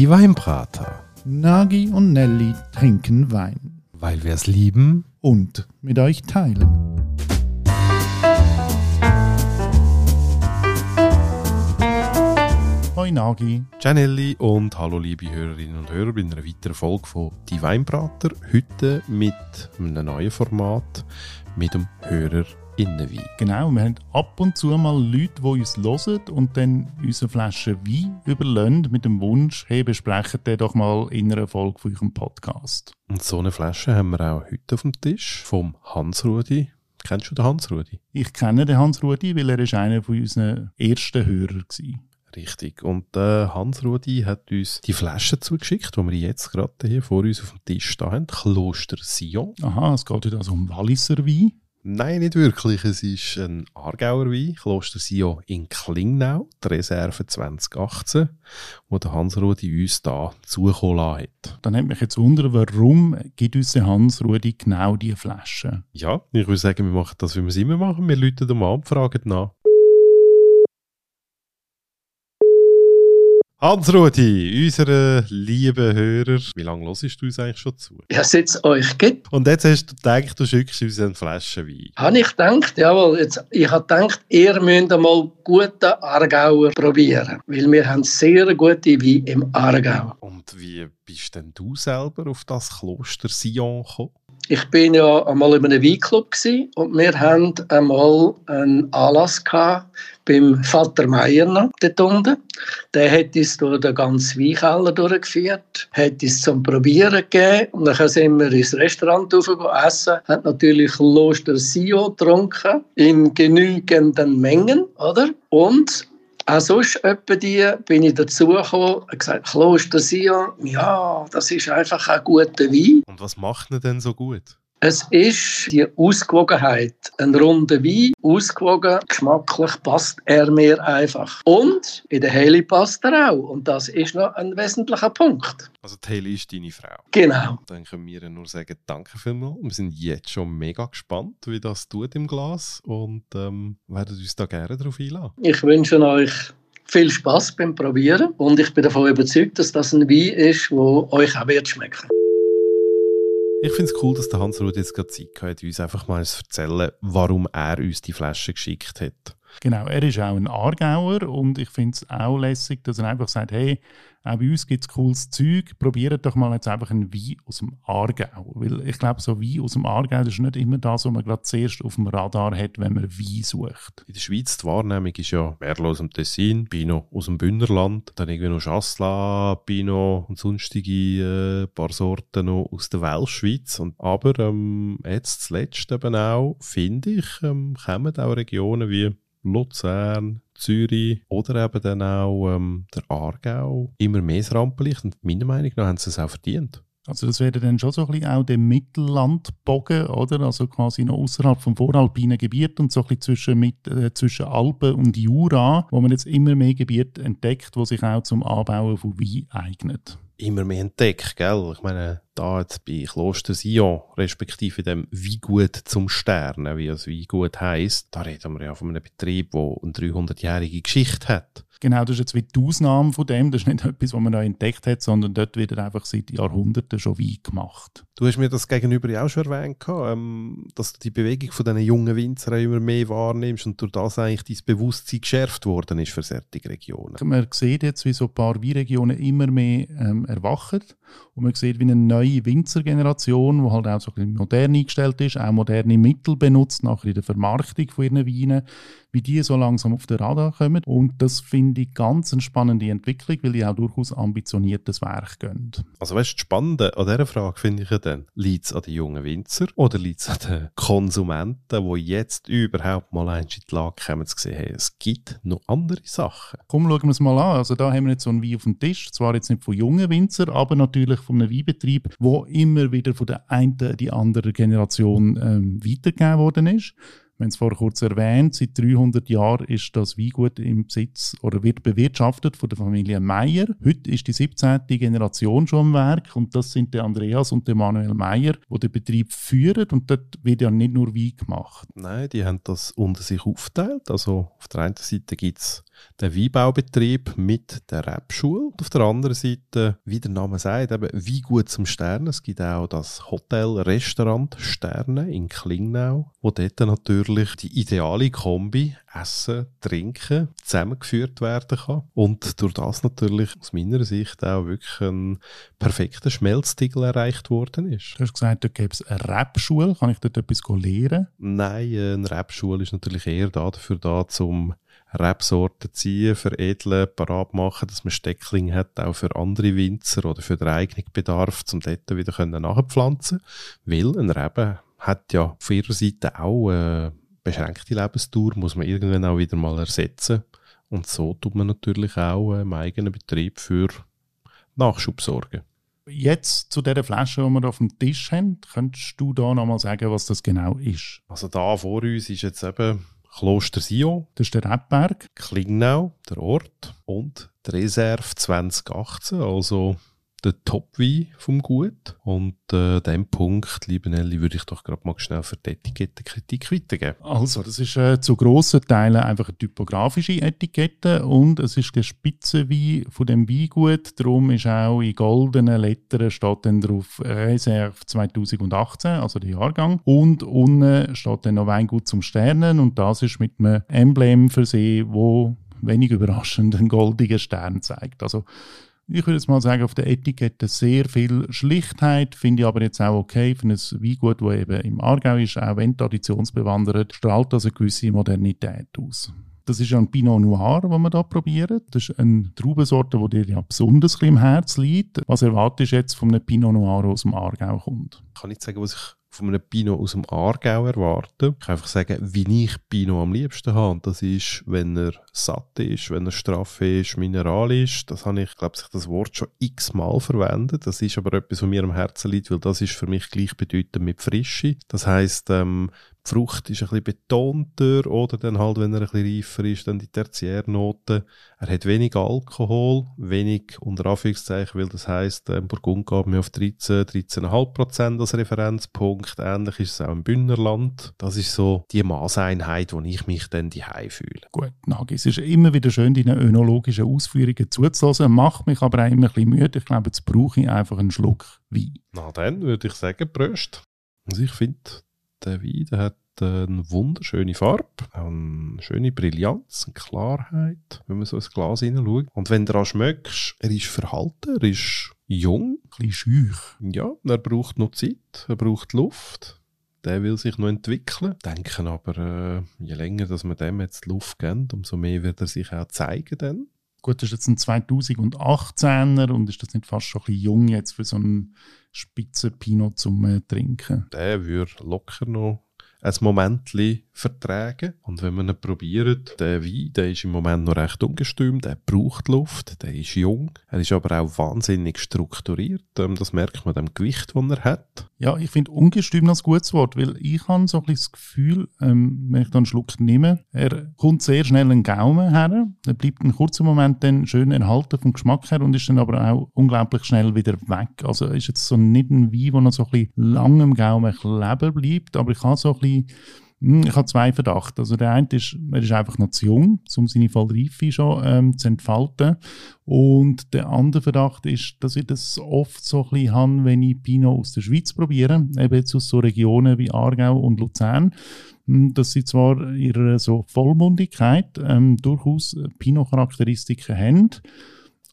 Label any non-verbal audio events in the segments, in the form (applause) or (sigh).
Die Weinbrater. Nagi und Nelly trinken Wein. Weil wir es lieben. Und mit euch teilen. Hoi Nagi. Janelli und hallo liebe Hörerinnen und Hörer bei einer weiteren Folge von Die Weinbrater. Heute mit einem neuen Format, mit dem Hörer Innenwein. Genau, wir haben ab und zu mal Leute, die uns hören und dann unsere Flasche Wein überlassen mit dem Wunsch, hey, besprechen den doch mal in einer Folge von eurem Podcast. Und so eine Flasche haben wir auch heute auf dem Tisch vom Hans-Rudi. Kennst du den Hans-Rudi? Ich kenne den Hans-Rudi, weil er ist einer von unseren ersten Hörern war. Richtig. Und äh, Hans-Rudi hat uns die Flasche zugeschickt, die wir jetzt gerade hier vor uns auf dem Tisch da haben. Kloster Sion. Aha, es geht heute also um Walliser Wein. Nein, nicht wirklich. Es ist ein Aargauer Wein, Kloster Sio in Klingnau, die Reserve 2018, wo der Hans-Rudi uns da zukommen hat. Dann hat mich jetzt wundern, warum gibt uns der Hans-Rudi genau diese Flasche? Ja, ich würde sagen, wir machen das, wie wir es immer machen. Wir läuten und fragen nach. Hans-Rudi, unsere lieben Hörer, wie lange hörst du uns eigentlich schon zu? Ja, seit es euch gibt. Und jetzt hast du gedacht, du schickst uns eine Flasche Wein. Habe ich gedacht, jawohl. Jetzt, ich habe gedacht, ihr müsst einmal guten Aargauer probieren. Weil wir haben sehr gute Wein im Aargau. Und wie bist denn du selber auf das Kloster Sion gekommen? Ich bin ja einmal in einem Weinclub und wir haben einmal einen Anlass beim Vater Meier dort unten. Der hat uns durch den ganzen Weinkeller durchgeführt, hat uns zum Probieren gegeben und dann sind wir ins Restaurant essen, hat natürlich Kloster Sio getrunken, in genügenden Mengen, oder? Und auch sonst die bin ich dazugekommen und gesagt, Kloster Sion, ja, das ist einfach ein guter Wein. Und was macht ihn denn so gut? Es ist die Ausgewogenheit. Ein runder Wein, ausgewogen, geschmacklich passt er mir einfach. Und in der Heli passt er auch. Und das ist noch ein wesentlicher Punkt. Also die Heli ist deine Frau? Genau. Dann können wir nur sagen, danke vielmals. Wir sind jetzt schon mega gespannt, wie das tut im Glas und ähm, werden uns da gerne darauf einladen. Ich wünsche euch viel Spaß beim Probieren und ich bin davon überzeugt, dass das ein Wein ist, der euch auch wird schmecken. Ich finde es cool, dass der Hans-Rudi jetzt gerade Zeit hat, uns einfach mal zu erzählen, warum er uns die Flasche geschickt hat. Genau, er ist auch ein Aargauer und ich finde es auch lässig, dass er einfach sagt, hey, auch bei uns gibt es cooles Zeug, probiert doch mal jetzt einfach einen Wein aus dem Aargau. Weil ich glaube, so Wein aus dem Aargau, ist nicht immer das, was man gerade zuerst auf dem Radar hat, wenn man Wein sucht. In der Schweiz die Wahrnehmung ist ja Merlot aus dem Tessin, Pinot aus dem Bündnerland, dann irgendwie noch Chasselas, Pinot und sonstige äh, paar Sorten noch aus der Welschschweiz. Und, aber ähm, jetzt zuletzt eben auch, finde ich, ähm, kommen auch Regionen wie Luzern, Zürich oder eben dann auch ähm, der Aargau immer mehr ins Rampenlicht. Und meiner Meinung nach haben sie es auch verdient. Also das wäre dann schon so ein bisschen auch der Mittellandbogen, oder? Also quasi noch außerhalb vom voralpinen Gebiet und so ein bisschen zwischen, mit, äh, zwischen Alpen und Jura, wo man jetzt immer mehr Gebiete entdeckt, wo sich auch zum Anbauen von Wein eignet immer mehr entdeckt, gell? Ich meine, da jetzt bei Kloster Sion, respektive dem Wie gut zum Sternen, wie es wie gut heisst, da reden wir ja von einem Betrieb, der eine 300-jährige Geschichte hat. Genau, das ist jetzt wie die Ausnahme von dem. Das ist nicht etwas, was man da entdeckt hat, sondern dort wird einfach seit Jahrhunderten schon Wein gemacht. Du hast mir das gegenüber ja auch schon erwähnt, ähm, dass du die Bewegung von diesen jungen Winzern immer mehr wahrnimmst und durch das eigentlich dein Bewusstsein geschärft worden ist für solche Regionen. Man sieht jetzt, wie so ein paar Weinregionen immer mehr ähm, erwachen und man sieht, wie eine neue Winzergeneration, die halt auch so ein bisschen modern eingestellt ist, auch moderne Mittel benutzt, nachher in der Vermarktung von ihren Weinen, wie die so langsam auf den Radar kommen. Und das finde ich ganz eine spannende Entwicklung, weil die auch durchaus ambitioniertes Werk gehen. Also weißt du, das Spannende an dieser Frage finde ich ja dann, liegt es an den jungen Winzer oder liegt es an den Konsumenten, die jetzt überhaupt mal in die Lage kommen zu sehen, hey, es gibt noch andere Sachen. Komm, schauen wir es mal an. Also da haben wir jetzt so ein Wein auf dem Tisch, zwar jetzt nicht von jungen Winzer, aber natürlich von einem Weinbetrieb, wo immer wieder von der einen die andere Generation ähm, weitergegeben worden ist. Wir haben es vorher kurz erwähnt, seit 300 Jahren ist das Weingut im Besitz oder wird bewirtschaftet von der Familie Meyer. Heute ist die 17. Generation schon am Werk und das sind der Andreas und der Manuel Meyer, die den Betrieb führen und dort wird ja nicht nur Wein gemacht. Nein, die haben das unter sich aufgeteilt. Also auf der einen Seite gibt es der Weinbaubetrieb mit der Rebschule. Auf der anderen Seite, wie der Name sagt, eben wie gut zum Sternen. Es gibt auch das Hotel, Restaurant Sterne in Klingnau, wo dort natürlich die ideale Kombi Essen, Trinken zusammengeführt werden kann. Und durch das natürlich aus meiner Sicht auch wirklich ein perfekter Schmelztiegel erreicht worden ist. Du hast gesagt, dort gäbe es eine Rebschule. Kann ich dort etwas lernen? Nein, eine Rebschule ist natürlich eher dafür da, zum Rebsorten ziehen, veredeln, parat machen, dass man Steckling hat, auch für andere Winzer oder für den eigenen Bedarf, um dort wieder nachpflanzen können. Weil ein Reben hat ja auf ihrer Seite auch eine beschränkte Lebensdauer, muss man irgendwann auch wieder mal ersetzen. Und so tut man natürlich auch im eigenen Betrieb für Nachschub sorgen. Jetzt zu dieser Flasche, die wir auf dem Tisch haben, könntest du da nochmal sagen, was das genau ist? Also da vor uns ist jetzt eben Kloster Sion. Das ist der Rebberg. Klingnau, der Ort. Und die Reserve 2018, also der Top-Wein vom Gut. Und äh, dem Punkt, liebe Nelly, würde ich doch gerade mal schnell für die Etikettenkritik weitergeben. Also, das ist äh, zu grossen Teilen einfach eine typografische Etikette und es ist der Spitzenwein von dem Weingut. Darum ist auch in goldenen Lettern steht dann drauf Reserve 2018, also der Jahrgang. Und unten steht dann noch Weingut zum Sternen und das ist mit einem Emblem versehen, wo wenig überraschend einen goldigen Stern zeigt. Also ich würde jetzt mal sagen, auf der Etikette sehr viel Schlichtheit, finde ich aber jetzt auch okay für ein Weingut, das eben im Aargau ist, auch wenn traditionsbewandert, strahlt das eine gewisse Modernität aus. Das ist ja ein Pinot Noir, den wir hier probieren. Das ist eine Traubensorte, die dir ja besonders im Herz liegt. Was erwartest du jetzt von einem Pinot Noir, der aus dem Aargau kommt? Ich kann nicht sagen, was ich von einem Pinot aus dem Aargau erwarten. Ich kann einfach sagen, wie ich Pinot am liebsten habe. Das ist, wenn er satt ist, wenn er straff ist, mineral ist. Das habe ich, glaube ich, das Wort schon x-mal verwendet. Das ist aber etwas, was mir am Herzen liegt, weil das ist für mich gleichbedeutend mit Frische. Das heißt, ähm, die Frucht ist ein bisschen betonter oder dann halt, wenn er ein bisschen reifer ist, dann die Tertiärnoten. Er hat wenig Alkohol, wenig unter Anführungszeichen, weil das heisst, ähm, Burgund gab mir auf 13, 13,5 Prozent als Referenzpunkt. Ähnlich ist es auch im Bündnerland. Das ist so die Maßeinheit, wo ich mich dann die fühle. Gut, Nagi, es ist immer wieder schön, deine önologischen Ausführungen zuzulassen, macht mich aber auch immer ein bisschen müde. Ich glaube, jetzt brauche ich einfach einen Schluck Wein. Na dann würde ich sagen, Bröst. Also ich finde, der Wein der hat eine wunderschöne Farbe, eine schöne Brillanz, eine Klarheit, wenn man so ins Glas hineinschaut. Und wenn du daran schmeckst, er ist verhalten, er ist jung. Ein bisschen schüch. Ja, er braucht noch Zeit, er braucht Luft. Der will sich noch entwickeln. Denken aber, äh, je länger dass man dem jetzt Luft gibt, umso mehr wird er sich auch zeigen dann. Gut, das ist jetzt ein 2018er und ist das nicht fast schon ein bisschen jung jetzt für so einen Spitzenpinot zum äh, Trinken? Der würde locker noch ein Moment vertragen. Und wenn man ihn probiert, der Wein, der ist im Moment noch recht ungestüm, der braucht Luft, der ist jung, er ist aber auch wahnsinnig strukturiert. Ähm, das merkt man dem Gewicht, das er hat. Ja, ich finde ungestüm ein gutes Wort, weil ich habe so ein bisschen das Gefühl, ähm, wenn ich dann einen Schluck nehme, er kommt sehr schnell in den Gaumen her, er bleibt einen kurzen Moment dann schön erhalten vom Geschmack her und ist dann aber auch unglaublich schnell wieder weg. Also ist jetzt so nicht ein Wein, der noch so ein bisschen lang im Gaumen kleben bleibt, aber ich habe so ein bisschen hm, ich habe zwei Verdachte. Also der eine ist, er ist einfach noch zu jung, um seine Vollreife schon ähm, zu entfalten. Und der andere Verdacht ist, dass ich das oft so ein bisschen habe, wenn ich Pinot aus der Schweiz probiere, eben jetzt aus so Regionen wie Aargau und Luzern, hm, dass sie zwar ihre so Vollmundigkeit ähm, durchaus Pinot-Charakteristiken haben,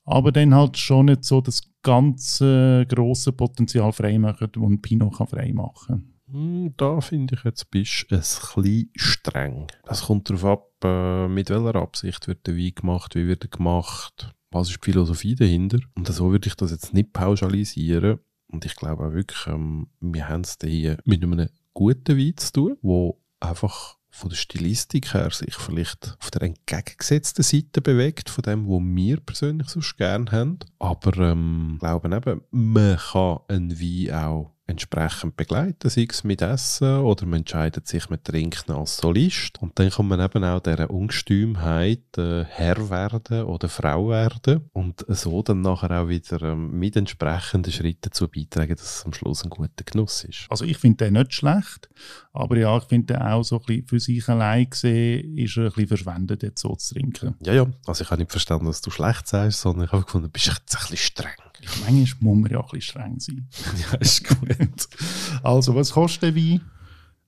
aber dann halt schon nicht so das ganze große Potenzial freimachen, das ein Pinot freimachen kann. Hm, da finde ich jetzt bist du ein bisschen streng. Es kommt darauf ab, äh, mit welcher Absicht wird der Wein gemacht, wie wird er gemacht, was ist die Philosophie dahinter. Und so würde ich das jetzt nicht pauschalisieren. Und ich glaube auch wirklich, ähm, wir haben es hier mit einem guten Wein zu tun, wo einfach von der Stilistik her sich vielleicht auf der entgegengesetzten Seite bewegt von dem, was wir persönlich so gerne haben. Aber ähm, glaube eben, man kann einen Wein auch entsprechend begleiten, sei es mit Essen oder man entscheidet sich, man trinkt als Solist. Und dann kann man eben auch dieser Ungestümheit äh, Herr werden oder Frau werden und so dann nachher auch wieder ähm, mit entsprechenden Schritten dazu beitragen, dass es am Schluss ein guter Genuss ist. Also ich finde den nicht schlecht, Aber ja, ich finde auch so ein bisschen für sich allein gesehen, ist er ein bisschen verschwendet, jetzt so zu trinken. Ja, ja. Also ich habe nicht verstanden, dass du schlecht sagst, sondern ich habe gefunden, du bist jetzt ein bisschen streng. Manchmal muss man ja auch ein bisschen streng sein. (laughs) ja, ist gut. Also, was kostet der Wein?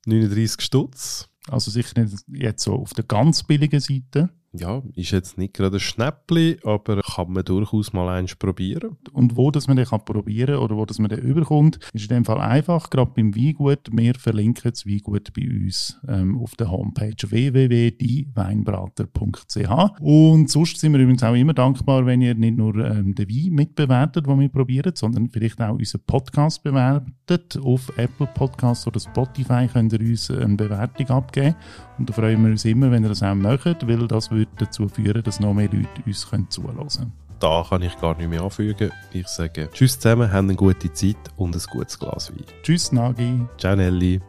39 Stutz. Also sicher nicht jetzt so auf der ganz billigen Seite. Ja, ist jetzt nicht gerade ein Schnäppli, aber kann man durchaus mal eins probieren. Und wo dass man den kann probieren oder wo dass man den überkommt, ist in dem Fall einfach, gerade beim Weingut. Wir verlinken das Weingut bei uns ähm, auf der Homepage www.dieweinbrater.ch Und sonst sind wir übrigens auch immer dankbar, wenn ihr nicht nur ähm, den Wein mitbewertet, den wir probieren, sondern vielleicht auch unseren Podcast bewertet. Auf Apple Podcasts oder Spotify könnt ihr uns eine Bewertung abgeben. Und da freuen wir uns immer, wenn ihr das auch möchtet, weil das würde dazu führen, dass noch mehr Leute uns zuhören können. Da kann ich gar nicht mehr anfügen. Ich sage Tschüss zusammen, habt eine gute Zeit und ein gutes Glas Wein. Tschüss, Nagi. Ciao, Nelly.